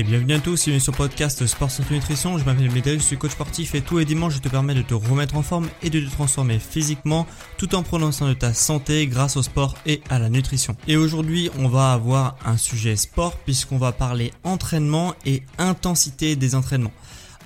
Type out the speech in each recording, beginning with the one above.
Ok, bienvenue à tous, sur podcast Sport Santé Nutrition. Je m'appelle Médéric, je suis coach sportif et tous les dimanches je te permets de te remettre en forme et de te transformer physiquement tout en soin de ta santé grâce au sport et à la nutrition. Et aujourd'hui, on va avoir un sujet sport puisqu'on va parler entraînement et intensité des entraînements.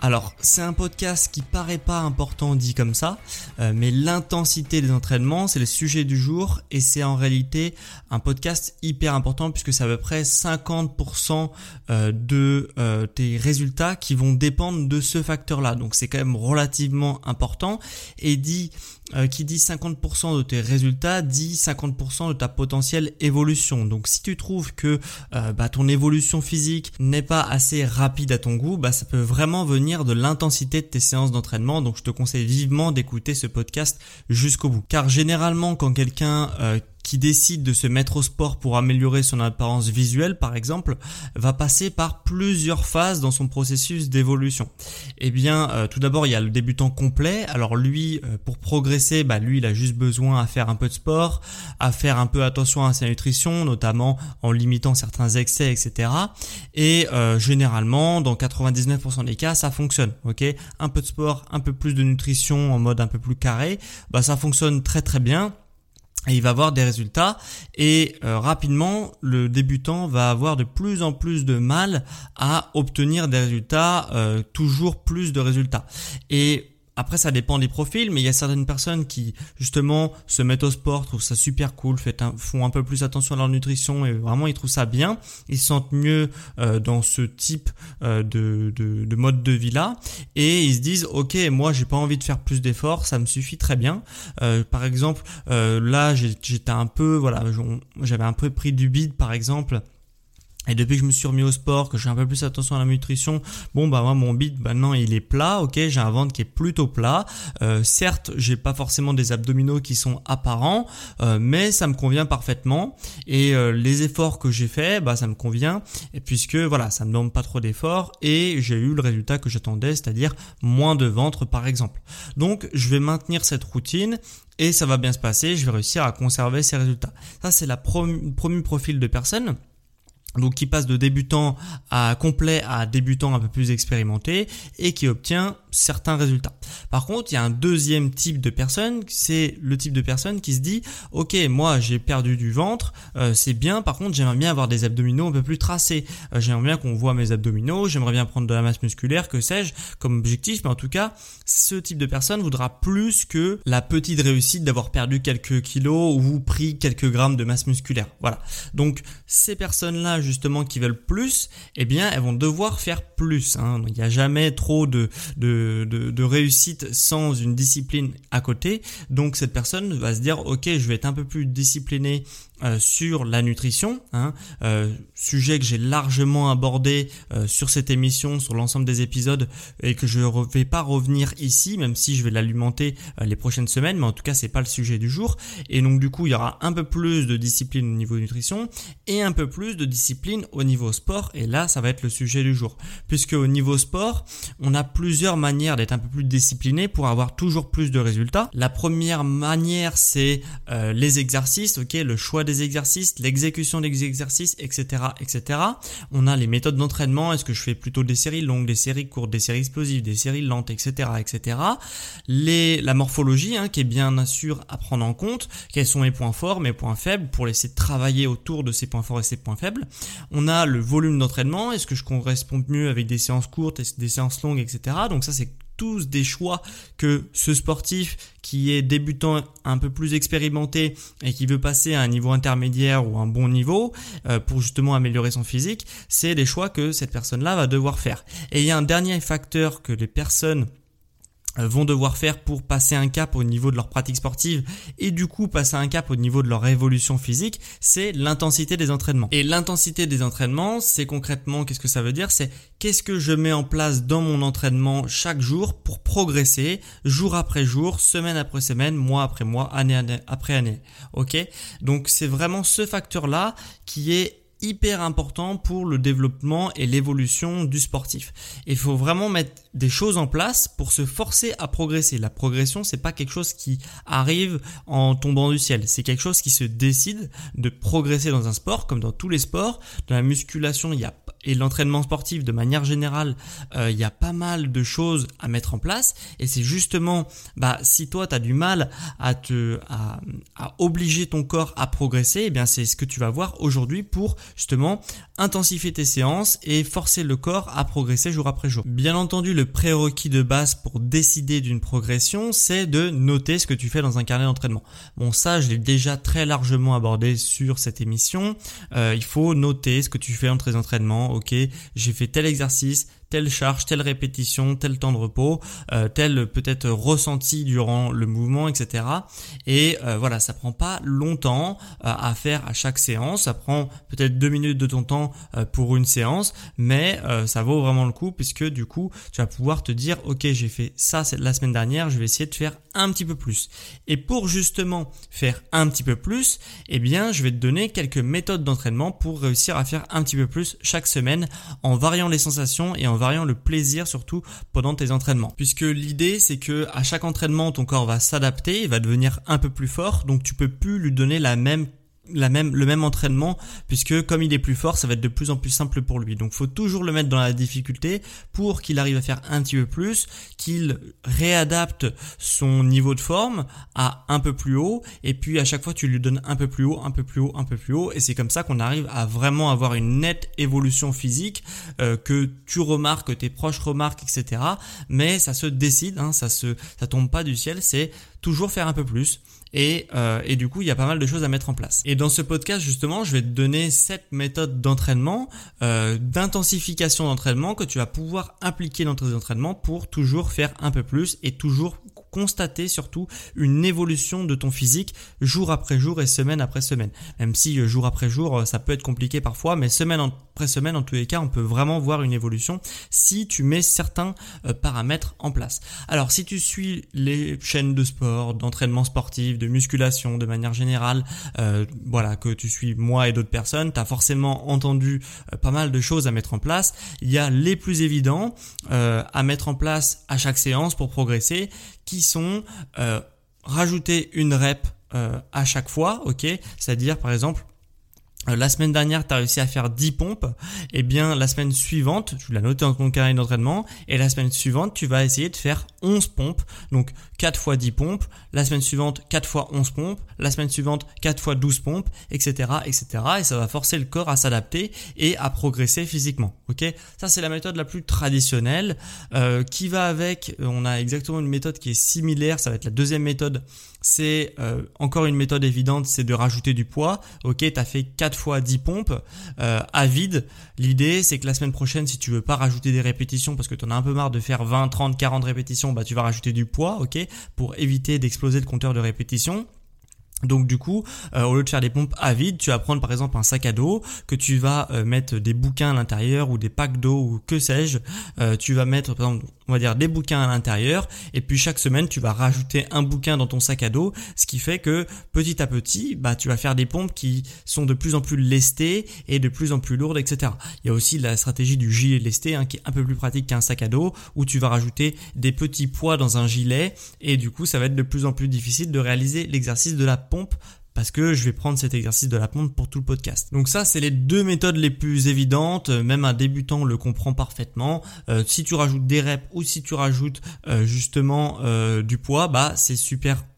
Alors, c'est un podcast qui paraît pas important dit comme ça, euh, mais l'intensité des entraînements, c'est le sujet du jour et c'est en réalité un podcast hyper important puisque c'est à peu près 50% euh, de euh, tes résultats qui vont dépendre de ce facteur-là. Donc, c'est quand même relativement important et dit qui dit 50% de tes résultats dit 50% de ta potentielle évolution. Donc si tu trouves que bah, ton évolution physique n'est pas assez rapide à ton goût, bah, ça peut vraiment venir de l'intensité de tes séances d'entraînement. Donc je te conseille vivement d'écouter ce podcast jusqu'au bout. Car généralement quand quelqu'un euh, qui décide de se mettre au sport pour améliorer son apparence visuelle par exemple, va passer par plusieurs phases dans son processus d'évolution. Eh bien, euh, tout d'abord, il y a le débutant complet. Alors lui, euh, pour progresser, bah, lui, il a juste besoin à faire un peu de sport, à faire un peu attention à sa nutrition, notamment en limitant certains excès, etc. Et euh, généralement, dans 99% des cas, ça fonctionne. Ok, un peu de sport, un peu plus de nutrition en mode un peu plus carré, bah ça fonctionne très très bien et il va avoir des résultats et euh, rapidement le débutant va avoir de plus en plus de mal à obtenir des résultats, euh, toujours plus de résultats. Après, ça dépend des profils, mais il y a certaines personnes qui, justement, se mettent au sport, trouvent ça super cool, font un peu plus attention à leur nutrition et vraiment, ils trouvent ça bien. Ils se sentent mieux euh, dans ce type euh, de, de, de, mode de vie-là. Et ils se disent, OK, moi, j'ai pas envie de faire plus d'efforts, ça me suffit très bien. Euh, par exemple, là, j'étais un peu, voilà, j'avais un peu pris du bide, par exemple et depuis que je me suis remis au sport, que j'ai un peu plus attention à la nutrition, bon bah moi mon bide maintenant il est plat, ok, j'ai un ventre qui est plutôt plat. Euh, certes, j'ai pas forcément des abdominaux qui sont apparents, euh, mais ça me convient parfaitement. Et euh, les efforts que j'ai fait, bah ça me convient, et puisque voilà, ça ne demande pas trop d'efforts et j'ai eu le résultat que j'attendais, c'est-à-dire moins de ventre par exemple. Donc je vais maintenir cette routine et ça va bien se passer, je vais réussir à conserver ces résultats. Ça c'est la premier profil de personnes donc qui passe de débutant à complet à débutant un peu plus expérimenté et qui obtient certains résultats. Par contre, il y a un deuxième type de personne, c'est le type de personne qui se dit OK, moi j'ai perdu du ventre, euh, c'est bien, par contre, j'aimerais bien avoir des abdominaux un peu plus tracés. Euh, j'aimerais bien qu'on voit mes abdominaux, j'aimerais bien prendre de la masse musculaire, que sais-je, comme objectif, mais en tout cas, ce type de personne voudra plus que la petite réussite d'avoir perdu quelques kilos ou pris quelques grammes de masse musculaire. Voilà. Donc ces personnes-là justement qui veulent plus, eh bien elles vont devoir faire plus. Hein. Il n'y a jamais trop de, de, de, réussite sans une discipline à côté. Donc cette personne va se dire ok je vais être un peu plus discipliné euh, sur la nutrition, hein, euh, sujet que j'ai largement abordé euh, sur cette émission, sur l'ensemble des épisodes et que je ne vais pas revenir ici, même si je vais l'alimenter les prochaines semaines, mais en tout cas c'est pas le sujet du jour. Et donc du coup il y aura un peu plus de discipline au niveau nutrition et un peu plus de discipline au niveau sport. Et là ça va être le sujet du jour, puisque au niveau sport on a plusieurs manières d'être un peu plus discipliné pour avoir toujours plus de résultats. La première manière c'est les exercices, ok, le choix des exercices, l'exécution des exercices, etc., etc. On a les méthodes d'entraînement. Est-ce que je fais plutôt des séries longues, des séries courtes, des séries explosives, des séries lentes, etc., etc. Les, la morphologie, hein, qui est bien sûr à prendre en compte. Quels sont mes points forts, mes points faibles, pour laisser travailler autour de ces points forts et ces points faibles. On a le volume d'entraînement. Est-ce que je correspond mieux avec des séances courtes, des séances longues, etc. Donc ça, c'est tous des choix que ce sportif qui est débutant un peu plus expérimenté et qui veut passer à un niveau intermédiaire ou un bon niveau euh, pour justement améliorer son physique, c'est des choix que cette personne-là va devoir faire. Et il y a un dernier facteur que les personnes vont devoir faire pour passer un cap au niveau de leur pratique sportive et du coup passer un cap au niveau de leur évolution physique, c'est l'intensité des entraînements. Et l'intensité des entraînements, c'est concrètement qu'est-ce que ça veut dire? C'est qu'est-ce que je mets en place dans mon entraînement chaque jour pour progresser jour après jour, semaine après semaine, mois après mois, année, après année. OK? Donc c'est vraiment ce facteur là qui est hyper important pour le développement et l'évolution du sportif. Il faut vraiment mettre des choses en place pour se forcer à progresser. La progression, c'est pas quelque chose qui arrive en tombant du ciel. C'est quelque chose qui se décide de progresser dans un sport, comme dans tous les sports. Dans la musculation, il y a et l'entraînement sportif de manière générale, euh, il y a pas mal de choses à mettre en place et c'est justement bah si toi tu as du mal à te à, obliger ton corps à progresser, eh bien c'est ce que tu vas voir aujourd'hui pour justement intensifier tes séances et forcer le corps à progresser jour après jour. Bien entendu, le prérequis de base pour décider d'une progression, c'est de noter ce que tu fais dans un carnet d'entraînement. Bon, ça, je l'ai déjà très largement abordé sur cette émission. Euh, il faut noter ce que tu fais entre les entraînements. Ok, j'ai fait tel exercice, telle charge, telle répétition, tel temps de repos, euh, tel peut-être ressenti durant le mouvement, etc. Et euh, voilà, ça prend pas longtemps euh, à faire à chaque séance. Ça prend peut-être deux minutes de ton temps pour une séance, mais ça vaut vraiment le coup puisque du coup, tu vas pouvoir te dire, ok, j'ai fait ça la semaine dernière, je vais essayer de faire un petit peu plus. Et pour justement faire un petit peu plus, eh bien, je vais te donner quelques méthodes d'entraînement pour réussir à faire un petit peu plus chaque semaine en variant les sensations et en variant le plaisir surtout pendant tes entraînements. Puisque l'idée c'est que à chaque entraînement ton corps va s'adapter, il va devenir un peu plus fort, donc tu peux plus lui donner la même la même, le même entraînement puisque comme il est plus fort ça va être de plus en plus simple pour lui. Donc faut toujours le mettre dans la difficulté pour qu'il arrive à faire un petit peu plus qu'il réadapte son niveau de forme à un peu plus haut et puis à chaque fois tu lui donnes un peu plus haut un peu plus haut un peu plus haut et c'est comme ça qu'on arrive à vraiment avoir une nette évolution physique euh, que tu remarques que tes proches remarquent etc mais ça se décide hein, ça se ça tombe pas du ciel c'est toujours faire un peu plus et, euh, et du coup il y a pas mal de choses à mettre en place. Et dans ce podcast justement je vais te donner sept méthodes d'entraînement, euh, d'intensification d'entraînement que tu vas pouvoir appliquer dans tes entraînements pour toujours faire un peu plus et toujours constater surtout une évolution de ton physique jour après jour et semaine après semaine. Même si euh, jour après jour euh, ça peut être compliqué parfois, mais semaine après semaine en tous les cas on peut vraiment voir une évolution si tu mets certains euh, paramètres en place. Alors si tu suis les chaînes de sport, d'entraînement sportif, de musculation de manière générale, voilà que tu suis moi et d'autres personnes, tu as forcément entendu pas mal de choses à mettre en place. Il y a les plus évidents à mettre en place à chaque séance pour progresser qui sont euh, rajouter une rep euh, à chaque fois, ok? C'est-à-dire par exemple euh, la semaine dernière, tu as réussi à faire 10 pompes, et eh bien la semaine suivante, tu l'as noté dans ton carnet d'entraînement, et la semaine suivante, tu vas essayer de faire 11 pompes, donc 4 fois 10 pompes, la semaine suivante 4 fois 11 pompes, la semaine suivante 4 fois 12 pompes, etc., etc. Et ça va forcer le corps à s'adapter et à progresser physiquement. Ok? Ça c'est la méthode la plus traditionnelle euh, qui va avec. On a exactement une méthode qui est similaire. Ça va être la deuxième méthode. C'est euh, encore une méthode évidente, c'est de rajouter du poids. Ok, t'as fait 4 fois 10 pompes euh, à vide. L'idée c'est que la semaine prochaine, si tu veux pas rajouter des répétitions parce que tu en as un peu marre de faire 20, 30, 40 répétitions, bah tu vas rajouter du poids, ok, pour éviter d'exploser le compteur de répétition. Donc du coup, euh, au lieu de faire des pompes à vide, tu vas prendre par exemple un sac à dos que tu vas euh, mettre des bouquins à l'intérieur ou des packs d'eau ou que sais-je. Euh, tu vas mettre par exemple, on va dire des bouquins à l'intérieur et puis chaque semaine tu vas rajouter un bouquin dans ton sac à dos, ce qui fait que petit à petit, bah tu vas faire des pompes qui sont de plus en plus lestées et de plus en plus lourdes, etc. Il y a aussi la stratégie du gilet lesté hein, qui est un peu plus pratique qu'un sac à dos où tu vas rajouter des petits poids dans un gilet et du coup ça va être de plus en plus difficile de réaliser l'exercice de la pompe parce que je vais prendre cet exercice de la pompe pour tout le podcast. Donc ça, c'est les deux méthodes les plus évidentes. Même un débutant le comprend parfaitement. Euh, si tu rajoutes des reps ou si tu rajoutes euh, justement euh, du poids, bah c'est super euh,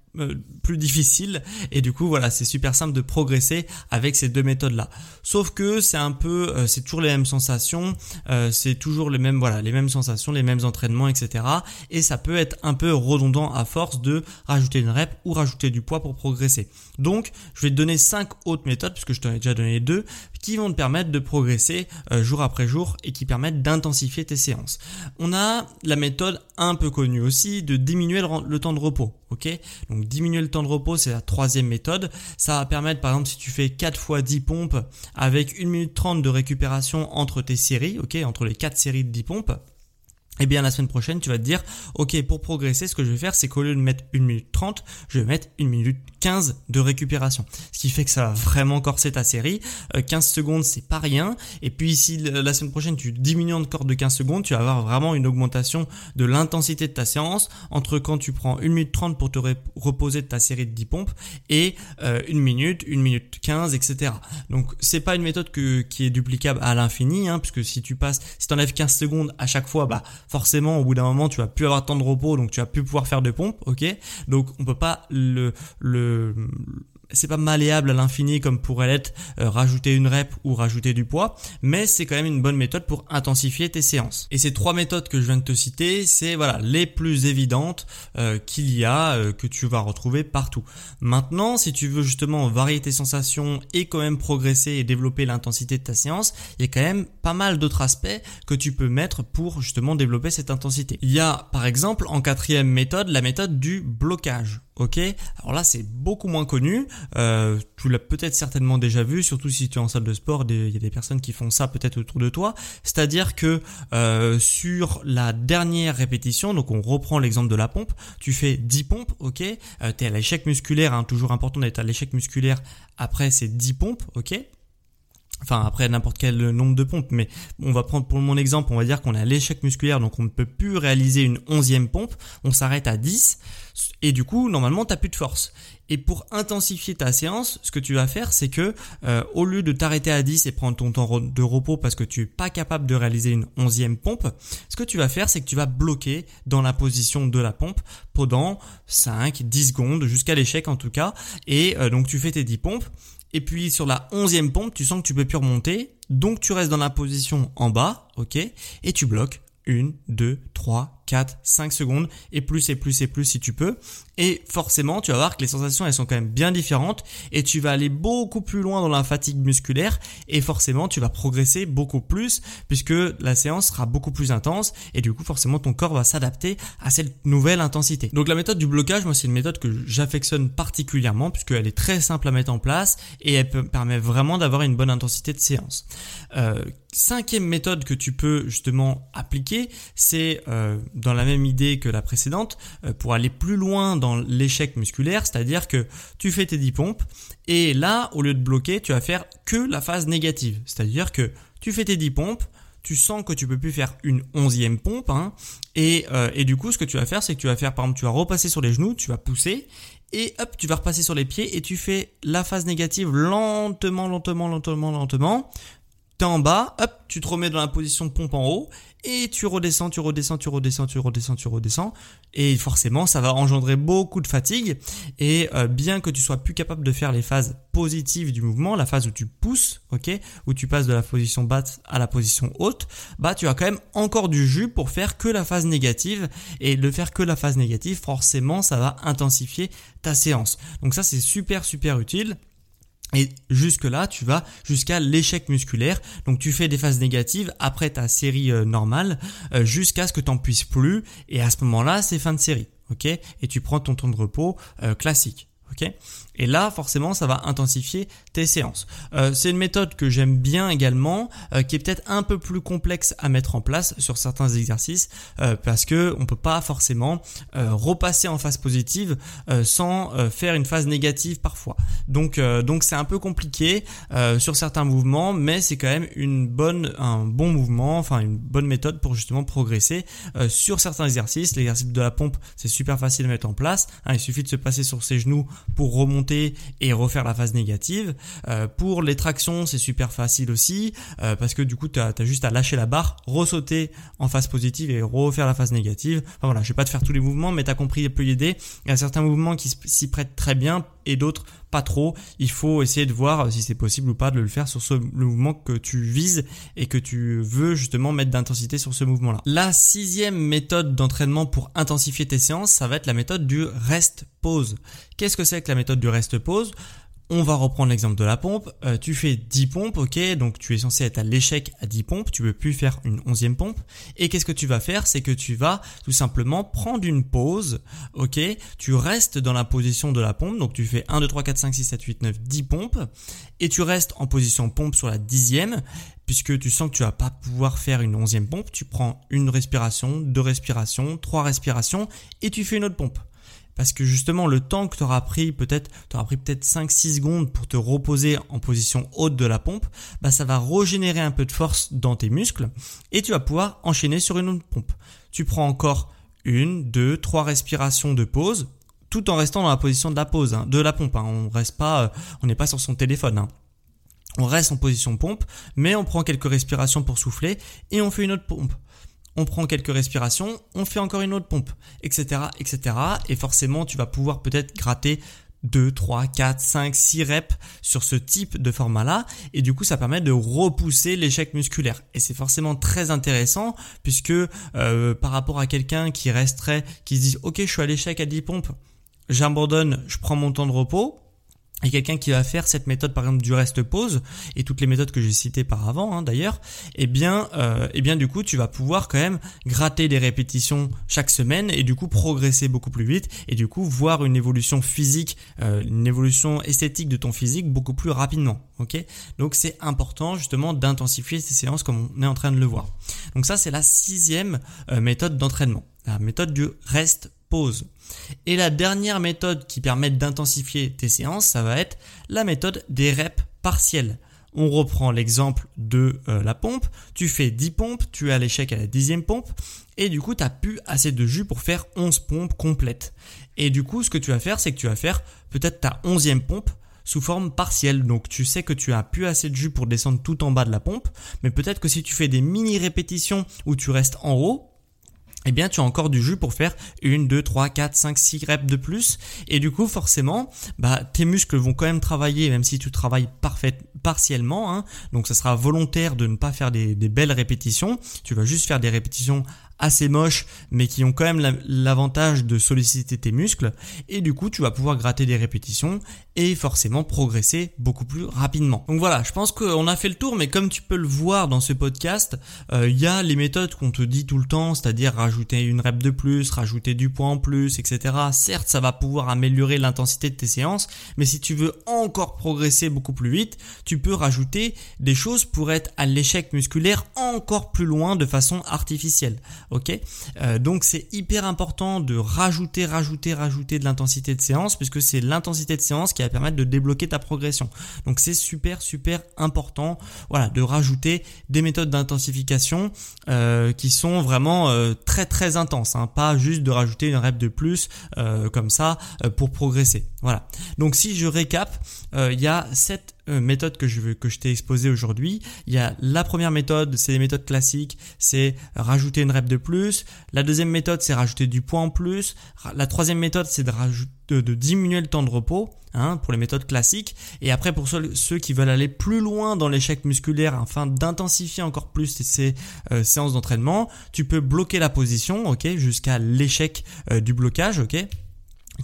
plus difficile. Et du coup voilà c'est super simple de progresser avec ces deux méthodes là sauf que c'est un peu euh, c'est toujours les mêmes sensations euh, c'est toujours les mêmes voilà les mêmes sensations les mêmes entraînements etc et ça peut être un peu redondant à force de rajouter une rep ou rajouter du poids pour progresser. Donc je vais te donner cinq autres méthodes puisque je t'en ai déjà donné deux qui vont te permettre de progresser jour après jour et qui permettent d'intensifier tes séances. On a la méthode un peu connue aussi de diminuer le temps de repos ok? Donc diminuer le temps de repos c'est la troisième méthode. Ça va permettre par exemple si tu fais 4 fois 10 pompes avec 1 minute 30 de récupération entre tes séries ok? Entre les 4 séries de 10 pompes eh bien la semaine prochaine tu vas te dire ok pour progresser ce que je vais faire c'est qu'au lieu de mettre 1 minute 30 je vais mettre 1 minute 15 de récupération. Ce qui fait que ça va vraiment corser ta série. 15 euh, secondes c'est pas rien. Et puis si la semaine prochaine tu diminues encore de 15 secondes tu vas avoir vraiment une augmentation de l'intensité de ta séance entre quand tu prends 1 minute 30 pour te reposer de ta série de 10 pompes et 1 euh, minute 1 minute 15 etc donc c'est pas une méthode qui est duplicable à l'infini hein, puisque si tu passes si tu enlèves 15 secondes à chaque fois bah forcément au bout d'un moment tu vas plus avoir tant de repos donc tu vas plus pouvoir faire de pompe ok? Donc on peut pas le le c'est pas malléable à l'infini comme pourrait l'être euh, rajouter une rep ou rajouter du poids, mais c'est quand même une bonne méthode pour intensifier tes séances. Et ces trois méthodes que je viens de te citer, c'est voilà les plus évidentes euh, qu'il y a, euh, que tu vas retrouver partout. Maintenant, si tu veux justement varier tes sensations et quand même progresser et développer l'intensité de ta séance, il y a quand même pas mal d'autres aspects que tu peux mettre pour justement développer cette intensité. Il y a par exemple en quatrième méthode la méthode du blocage. Ok, alors là c'est beaucoup moins connu. Euh, tu l'as peut-être certainement déjà vu, surtout si tu es en salle de sport. Il y a des personnes qui font ça peut-être autour de toi. C'est-à-dire que euh, sur la dernière répétition, donc on reprend l'exemple de la pompe, tu fais 10 pompes, ok. Euh, tu es à l'échec musculaire, hein, toujours important d'être à l'échec musculaire. Après c'est 10 pompes, ok. Enfin après n'importe quel nombre de pompes, mais on va prendre pour mon exemple, on va dire qu'on a l'échec musculaire, donc on ne peut plus réaliser une onzième pompe, on s'arrête à 10, et du coup normalement t'as plus de force. Et pour intensifier ta séance, ce que tu vas faire, c'est que euh, au lieu de t'arrêter à 10 et prendre ton temps de repos parce que tu es pas capable de réaliser une onzième pompe, ce que tu vas faire, c'est que tu vas bloquer dans la position de la pompe pendant 5, 10 secondes, jusqu'à l'échec en tout cas, et euh, donc tu fais tes 10 pompes. Et puis sur la onzième pompe, tu sens que tu peux plus remonter, donc tu restes dans la position en bas, ok, et tu bloques 1, 2, 3, 4, 5 secondes et plus et plus et plus si tu peux. Et forcément, tu vas voir que les sensations, elles sont quand même bien différentes et tu vas aller beaucoup plus loin dans la fatigue musculaire et forcément, tu vas progresser beaucoup plus puisque la séance sera beaucoup plus intense et du coup, forcément, ton corps va s'adapter à cette nouvelle intensité. Donc la méthode du blocage, moi, c'est une méthode que j'affectionne particulièrement puisqu'elle est très simple à mettre en place et elle permet vraiment d'avoir une bonne intensité de séance. Euh, cinquième méthode que tu peux justement appliquer, c'est euh, dans la même idée que la précédente, euh, pour aller plus loin dans l'échec musculaire, c'est-à-dire que tu fais tes 10 pompes, et là, au lieu de bloquer, tu vas faire que la phase négative, c'est-à-dire que tu fais tes 10 pompes, tu sens que tu peux plus faire une onzième pompe, hein, et, euh, et du coup, ce que tu vas faire, c'est que tu vas faire, par exemple, tu vas repasser sur les genoux, tu vas pousser, et hop, tu vas repasser sur les pieds et tu fais la phase négative lentement, lentement, lentement, lentement t'es en bas, hop, tu te remets dans la position de pompe en haut, et tu redescends, tu redescends, tu redescends, tu redescends, tu redescends, et forcément ça va engendrer beaucoup de fatigue, et euh, bien que tu sois plus capable de faire les phases positives du mouvement, la phase où tu pousses, ok, où tu passes de la position basse à la position haute, bah tu as quand même encore du jus pour faire que la phase négative, et de faire que la phase négative, forcément ça va intensifier ta séance. Donc ça c'est super super utile. Et jusque là, tu vas jusqu'à l'échec musculaire. Donc tu fais des phases négatives après ta série euh, normale euh, jusqu'à ce que tu n'en puisses plus. Et à ce moment-là, c'est fin de série. ok? Et tu prends ton temps de repos euh, classique. ok? Et là, forcément, ça va intensifier tes séances. Euh, c'est une méthode que j'aime bien également, euh, qui est peut-être un peu plus complexe à mettre en place sur certains exercices, euh, parce que on peut pas forcément repasser en phase positive sans faire une phase négative parfois. Donc, donc c'est un peu compliqué sur certains mouvements, mais c'est quand même une bonne, un bon mouvement, enfin une bonne méthode pour justement progresser sur certains exercices. L'exercice de la pompe, c'est super facile à mettre en place. Hein, il suffit de se passer sur ses genoux pour remonter et refaire la phase négative. Euh, pour les tractions, c'est super facile aussi euh, parce que du coup, tu as, juste à lâcher la barre, ressauter en phase positive et refaire la phase négative. Enfin voilà, je vais pas te faire tous les mouvements, mais tu as compris un peu l'idée. Il y a certains mouvements qui s'y prêtent très bien et d'autres trop. Il faut essayer de voir si c'est possible ou pas de le faire sur ce mouvement que tu vises et que tu veux justement mettre d'intensité sur ce mouvement-là. La sixième méthode d'entraînement pour intensifier tes séances, ça va être la méthode du rest-pause. Qu'est-ce que c'est que la méthode du rest-pause? On va reprendre l'exemple de la pompe. Euh, tu fais 10 pompes, ok, donc tu es censé être à l'échec à 10 pompes, tu veux plus faire une onzième pompe. Et qu'est-ce que tu vas faire? C'est que tu vas tout simplement prendre une pause, ok, tu restes dans la position de la pompe, donc tu fais 1, 2, 3, 4, 5, 6, 7, 8, 9, 10 pompes, et tu restes en position pompe sur la dixième, puisque tu sens que tu vas pas pouvoir faire une onzième pompe, tu prends une respiration, deux respirations, trois respirations, et tu fais une autre pompe. Parce que justement, le temps que tu auras pris, peut-être, tu pris peut-être 5-6 secondes pour te reposer en position haute de la pompe, bah, ça va régénérer un peu de force dans tes muscles et tu vas pouvoir enchaîner sur une autre pompe. Tu prends encore une, deux, trois respirations de pause, tout en restant dans la position de la pause, hein, de la pompe. Hein. On reste pas, euh, on n'est pas sur son téléphone. Hein. On reste en position pompe, mais on prend quelques respirations pour souffler et on fait une autre pompe on prend quelques respirations, on fait encore une autre pompe, etc., etc. Et forcément, tu vas pouvoir peut-être gratter 2, 3, 4, 5, 6 reps sur ce type de format-là. Et du coup, ça permet de repousser l'échec musculaire. Et c'est forcément très intéressant puisque euh, par rapport à quelqu'un qui resterait, qui se dit, OK, je suis à l'échec à 10 pompes, j'abandonne, je prends mon temps de repos et quelqu'un qui va faire cette méthode par exemple du reste pause et toutes les méthodes que j'ai citées par avant hein, d'ailleurs eh bien euh, eh bien du coup tu vas pouvoir quand même gratter des répétitions chaque semaine et du coup progresser beaucoup plus vite et du coup voir une évolution physique euh, une évolution esthétique de ton physique beaucoup plus rapidement ok? Donc c'est important justement d'intensifier ces séances comme on est en train de le voir. Donc ça c'est la sixième euh, méthode d'entraînement. La méthode du reste pause et la dernière méthode qui permet d'intensifier tes séances, ça va être la méthode des reps partiels. On reprend l'exemple de euh, la pompe. Tu fais 10 pompes, tu à l'échec à la dixième pompe, et du coup, tu n'as plus assez de jus pour faire 11 pompes complètes. Et du coup, ce que tu vas faire, c'est que tu vas faire peut-être ta onzième pompe sous forme partielle. Donc tu sais que tu as plus assez de jus pour descendre tout en bas de la pompe, mais peut-être que si tu fais des mini répétitions où tu restes en haut, eh bien tu as encore du jus pour faire une, deux, trois, quatre, cinq, six reps de plus. Et du coup, forcément, bah, tes muscles vont quand même travailler, même si tu travailles parfait, partiellement. Hein. Donc ça sera volontaire de ne pas faire des, des belles répétitions. Tu vas juste faire des répétitions assez moches, mais qui ont quand même l'avantage de solliciter tes muscles. Et du coup, tu vas pouvoir gratter des répétitions et forcément progresser beaucoup plus rapidement. Donc voilà, je pense qu'on a fait le tour, mais comme tu peux le voir dans ce podcast, euh, il y a les méthodes qu'on te dit tout le temps, c'est-à-dire rajouter une rep de plus, rajouter du poids en plus, etc. Certes, ça va pouvoir améliorer l'intensité de tes séances, mais si tu veux encore progresser beaucoup plus vite, tu peux rajouter des choses pour être à l'échec musculaire encore plus loin de façon artificielle. Ok euh, Donc c'est hyper important de rajouter, rajouter, rajouter de l'intensité de séance, puisque c'est l'intensité de séance qui permettre de débloquer ta progression. Donc c'est super super important voilà de rajouter des méthodes d'intensification euh, qui sont vraiment euh, très très intenses, hein. pas juste de rajouter une rep de plus euh, comme ça pour progresser. Voilà. Donc si je récap, il y a sept méthodes que je veux que je t'ai exposées aujourd'hui. Il y a la première méthode, c'est les méthodes classiques, c'est rajouter une rep de plus. La deuxième méthode, c'est rajouter du poids en plus. La troisième méthode, c'est de rajouter de, diminuer le temps de repos hein, pour les méthodes classiques. Et après, pour ceux, qui veulent aller plus loin dans l'échec musculaire afin d'intensifier encore plus ces euh, séances d'entraînement, tu peux bloquer la position, ok, jusqu'à l'échec euh, du blocage, ok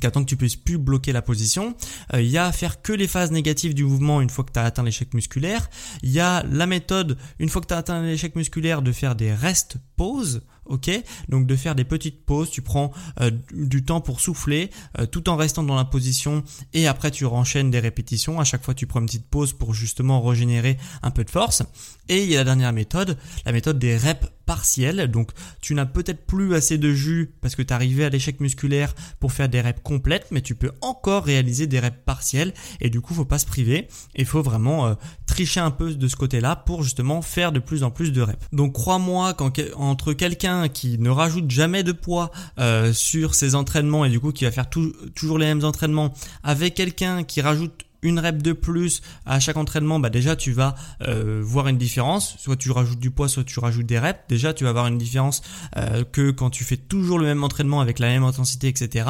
qu'attend que tu puisses plus bloquer la position. Euh, il y a faire que les phases négatives du mouvement une fois que tu as atteint l'échec musculaire. Il y a la méthode, une fois que tu as atteint l'échec musculaire, de faire des rest pauses ok? Donc de faire des petites pauses, tu prends euh, du temps pour souffler euh, tout en restant dans la position et après tu renchaînes des répétitions. À chaque fois tu prends une petite pause pour justement régénérer un peu de force. Et il y a la dernière méthode, la méthode des reps partielles. Donc tu n'as peut-être plus assez de jus parce que tu arrivé à l'échec musculaire pour faire des reps complètes, mais tu peux encore réaliser des reps partielles et du coup faut pas se priver. Il faut vraiment euh, tricher un peu de ce côté-là pour justement faire de plus en plus de reps. Donc crois-moi qu'entre quelqu'un qui ne rajoute jamais de poids euh, sur ses entraînements et du coup qui va faire toujours les mêmes entraînements avec quelqu'un qui rajoute une rep de plus à chaque entraînement, bah déjà tu vas euh, voir une différence. Soit tu rajoutes du poids, soit tu rajoutes des reps. Déjà tu vas avoir une différence euh, que quand tu fais toujours le même entraînement avec la même intensité, etc.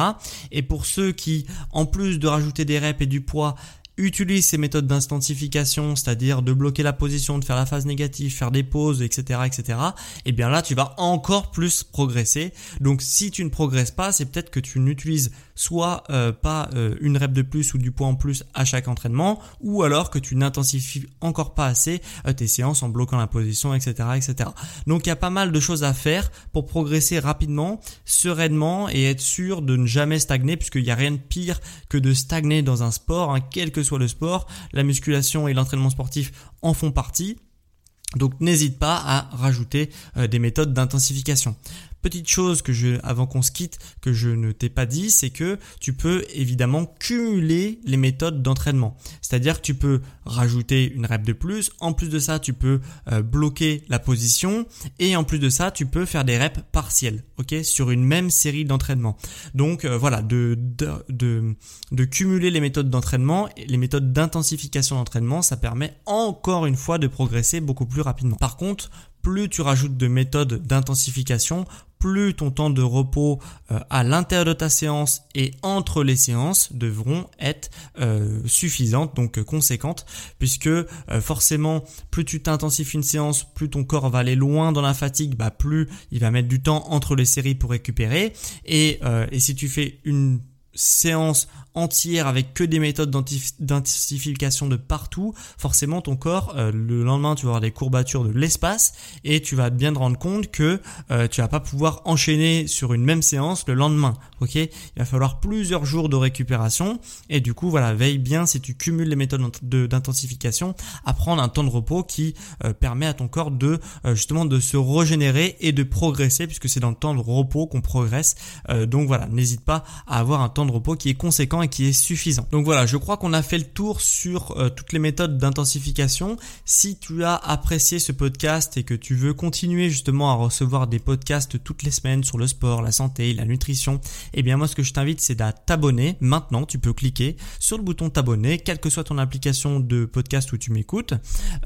Et pour ceux qui, en plus de rajouter des reps et du poids, utilise ces méthodes d'instantification, c'est-à-dire de bloquer la position, de faire la phase négative, faire des pauses, etc., etc., et eh bien là, tu vas encore plus progresser. Donc, si tu ne progresses pas, c'est peut-être que tu n'utilises soit euh, pas euh, une rep de plus ou du poids en plus à chaque entraînement, ou alors que tu n'intensifies encore pas assez euh, tes séances en bloquant la position, etc., etc. Donc, il y a pas mal de choses à faire pour progresser rapidement, sereinement et être sûr de ne jamais stagner, puisqu'il n'y a rien de pire que de stagner dans un sport, hein, que soit le sport, la musculation et l'entraînement sportif en font partie. Donc n'hésite pas à rajouter euh, des méthodes d'intensification. Petite chose que je, avant qu'on se quitte, que je ne t'ai pas dit, c'est que tu peux évidemment cumuler les méthodes d'entraînement. C'est-à-dire que tu peux rajouter une rep de plus. En plus de ça, tu peux euh, bloquer la position. Et en plus de ça, tu peux faire des reps partielles, ok, sur une même série d'entraînement. Donc euh, voilà, de, de, cumuler les méthodes d'entraînement, les méthodes d'intensification d'entraînement, ça permet encore une fois de progresser beaucoup plus rapidement. Par contre, plus tu rajoutes de méthodes d'intensification, plus ton temps de repos euh, à l'intérieur de ta séance et entre les séances devront être euh, suffisantes, donc euh, conséquentes, puisque forcément, plus tu t'intensifies une séance, plus ton corps va aller loin dans la fatigue, bah plus il va mettre du temps entre les séries pour récupérer. Et, et si tu fais une séance entière avec que des méthodes d'intensification de partout, forcément ton corps, euh, le lendemain, tu vas avoir des courbatures de l'espace et tu vas bien te rendre compte que euh, tu vas pas pouvoir enchaîner sur une même séance le lendemain. Ok Il va falloir plusieurs jours de récupération et du coup, voilà, veille bien si tu cumules les méthodes d'intensification à prendre un temps de repos qui euh, permet à ton corps de justement de se régénérer et de progresser puisque c'est dans le temps de repos qu'on progresse. donc voilà, n'hésite pas à avoir un temps de repos qui est conséquent qui est suffisant. Donc voilà, je crois qu'on a fait le tour sur euh, toutes les méthodes d'intensification. Si tu as apprécié ce podcast et que tu veux continuer justement à recevoir des podcasts toutes les semaines sur le sport, la santé, la nutrition, eh bien moi ce que je t'invite c'est à t'abonner. Maintenant, tu peux cliquer sur le bouton t'abonner, quelle que soit ton application de podcast où tu m'écoutes.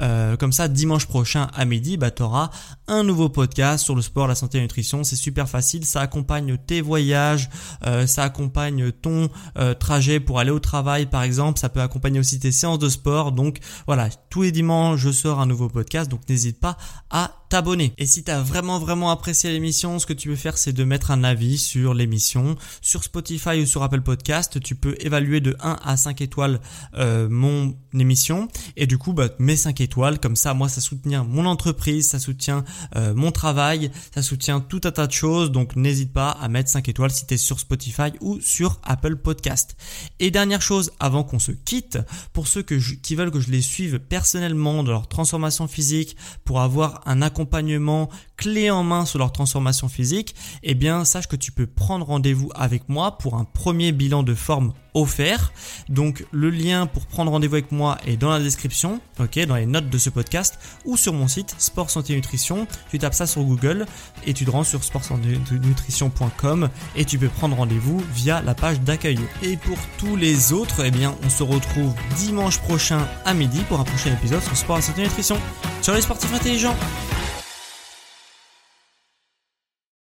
Euh, comme ça, dimanche prochain à midi, bah, tu auras un nouveau podcast sur le sport, la santé et la nutrition. C'est super facile, ça accompagne tes voyages, euh, ça accompagne ton travail trajet pour aller au travail par exemple, ça peut accompagner aussi tes séances de sport. Donc voilà, tous les dimanches je sors un nouveau podcast, donc n'hésite pas à t'abonner. Et si tu as vraiment vraiment apprécié l'émission, ce que tu peux faire c'est de mettre un avis sur l'émission sur Spotify ou sur Apple Podcast, tu peux évaluer de 1 à 5 étoiles euh, mon émission et du coup bah mets 5 étoiles comme ça moi ça soutient mon entreprise, ça soutient euh, mon travail, ça soutient tout un tas de choses donc n'hésite pas à mettre 5 étoiles si tu es sur Spotify ou sur Apple Podcast. Et dernière chose, avant qu'on se quitte, pour ceux qui veulent que je les suive personnellement dans leur transformation physique, pour avoir un accompagnement clé en main sur leur transformation physique, eh bien sache que tu peux prendre avec moi pour un premier bilan de forme offert. Donc le lien pour prendre rendez-vous avec moi est dans la description, ok, dans les notes de ce podcast ou sur mon site Sport Santé Nutrition. Tu tapes ça sur Google et tu te rends sur sportsanténutrition.com et tu peux prendre rendez-vous via la page d'accueil. Et pour tous les autres, eh bien on se retrouve dimanche prochain à midi pour un prochain épisode sur Sport Santé Nutrition. Sur les sportifs intelligents